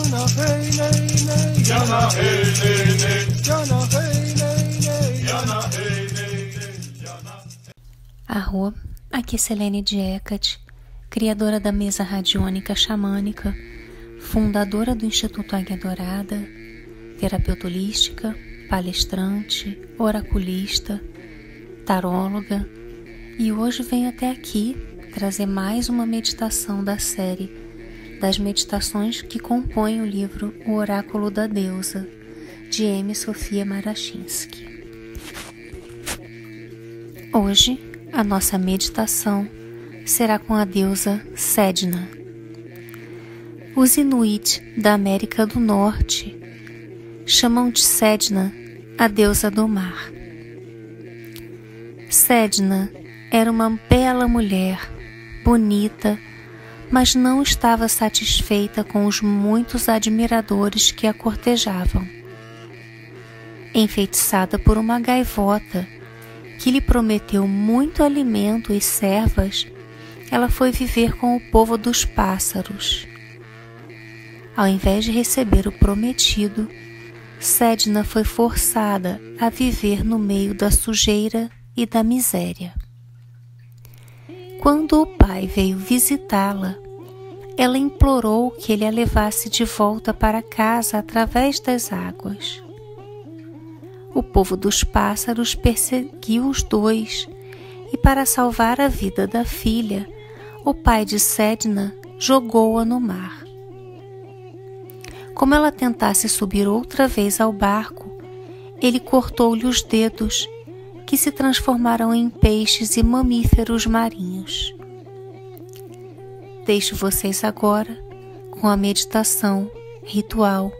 Jana hey nay nay. Jana hey nay nay. Jana hey nay nay. Jana hey nay nay. Arro, aqui é Selene Diecat, criadora da mesa radiônica xamânica, fundadora do Instituto Águia Dourada, terapeuta holística, palestrante, oraculista, taróloga, e hoje venho até aqui trazer mais uma meditação da série das meditações que compõem o livro O Oráculo da Deusa, de M. Sofia Marachinsky. Hoje, a nossa meditação será com a deusa Sedna. Os Inuit da América do Norte chamam de Sedna a deusa do mar. Sedna era uma bela mulher, bonita, mas não estava satisfeita com os muitos admiradores que a cortejavam. Enfeitiçada por uma gaivota que lhe prometeu muito alimento e servas, ela foi viver com o povo dos pássaros. Ao invés de receber o prometido, Sedna foi forçada a viver no meio da sujeira e da miséria. Quando o pai veio visitá-la, ela implorou que ele a levasse de volta para casa através das águas. O povo dos pássaros perseguiu os dois e, para salvar a vida da filha, o pai de Sedna jogou-a no mar. Como ela tentasse subir outra vez ao barco, ele cortou-lhe os dedos que se transformarão em peixes e mamíferos marinhos. Deixo vocês agora com a meditação ritual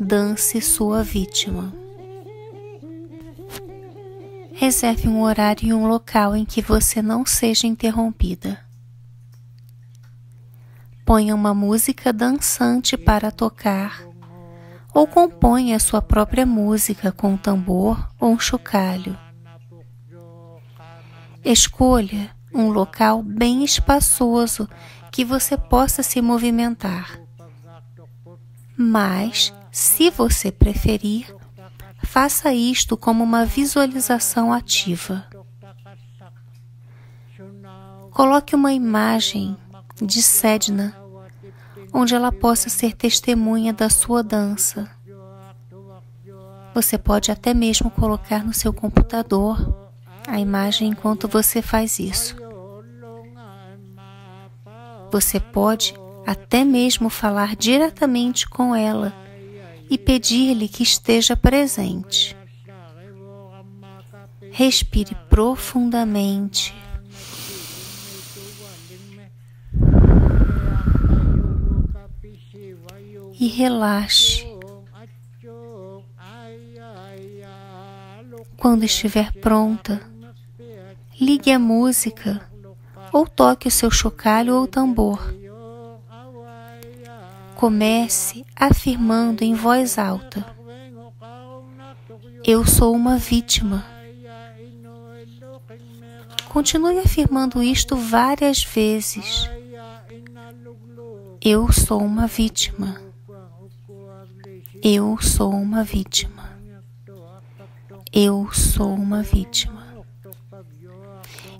Dance Sua Vítima. Reserve um horário e um local em que você não seja interrompida. Ponha uma música dançante para tocar ou componha sua própria música com um tambor ou um chocalho. Escolha um local bem espaçoso que você possa se movimentar. Mas, se você preferir, faça isto como uma visualização ativa. Coloque uma imagem de Sedna, onde ela possa ser testemunha da sua dança. Você pode até mesmo colocar no seu computador a imagem enquanto você faz isso. Você pode até mesmo falar diretamente com ela e pedir-lhe que esteja presente. Respire profundamente. E relaxe. Quando estiver pronta, ligue a música ou toque o seu chocalho ou tambor. Comece afirmando em voz alta: Eu sou uma vítima. Continue afirmando isto várias vezes. Eu sou uma vítima. Eu sou uma vítima. Eu sou uma vítima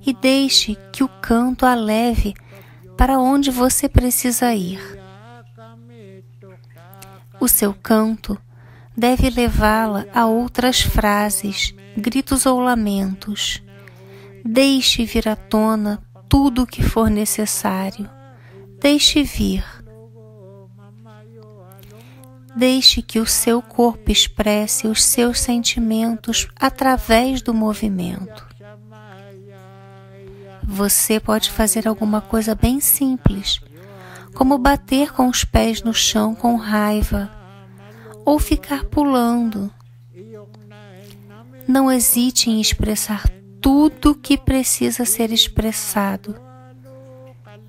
e deixe que o canto a leve para onde você precisa ir. O seu canto deve levá-la a outras frases, gritos ou lamentos. Deixe vir à tona tudo o que for necessário. Deixe vir. Deixe que o seu corpo expresse os seus sentimentos através do movimento. Você pode fazer alguma coisa bem simples, como bater com os pés no chão com raiva ou ficar pulando. Não hesite em expressar tudo o que precisa ser expressado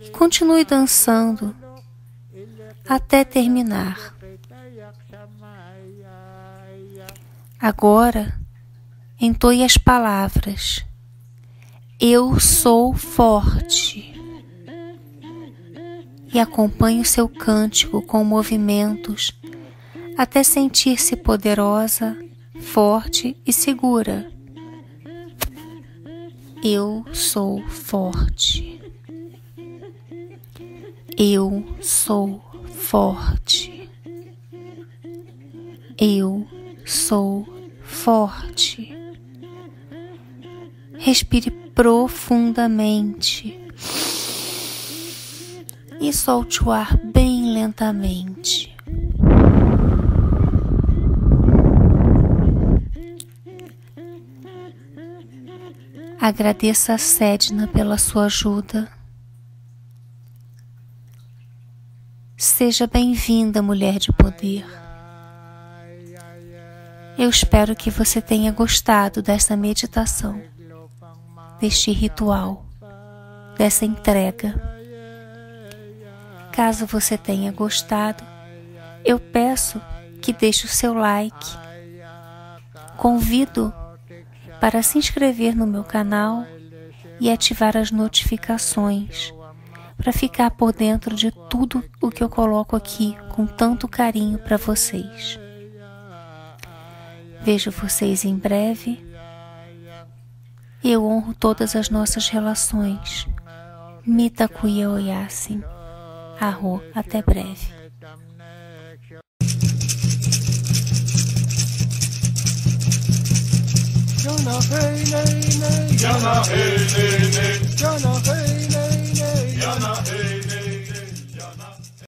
e continue dançando até terminar. Agora, entoie as palavras. Eu sou forte. e acompanhe o seu cântico com movimentos até sentir-se poderosa, forte e segura. Eu sou forte. Eu sou forte. Eu sou forte. Respire profundamente e solte o ar bem lentamente. Agradeça a Sedna pela sua ajuda. Seja bem-vinda, mulher de poder. Eu espero que você tenha gostado desta meditação, deste ritual, dessa entrega. Caso você tenha gostado, eu peço que deixe o seu like. Convido para se inscrever no meu canal e ativar as notificações para ficar por dentro de tudo o que eu coloco aqui com tanto carinho para vocês. Vejo vocês em breve. Eu honro todas as nossas relações. Mitakuya Oyasin. Arro, até breve. Hey nay nay hey nay nay hey nay nay hey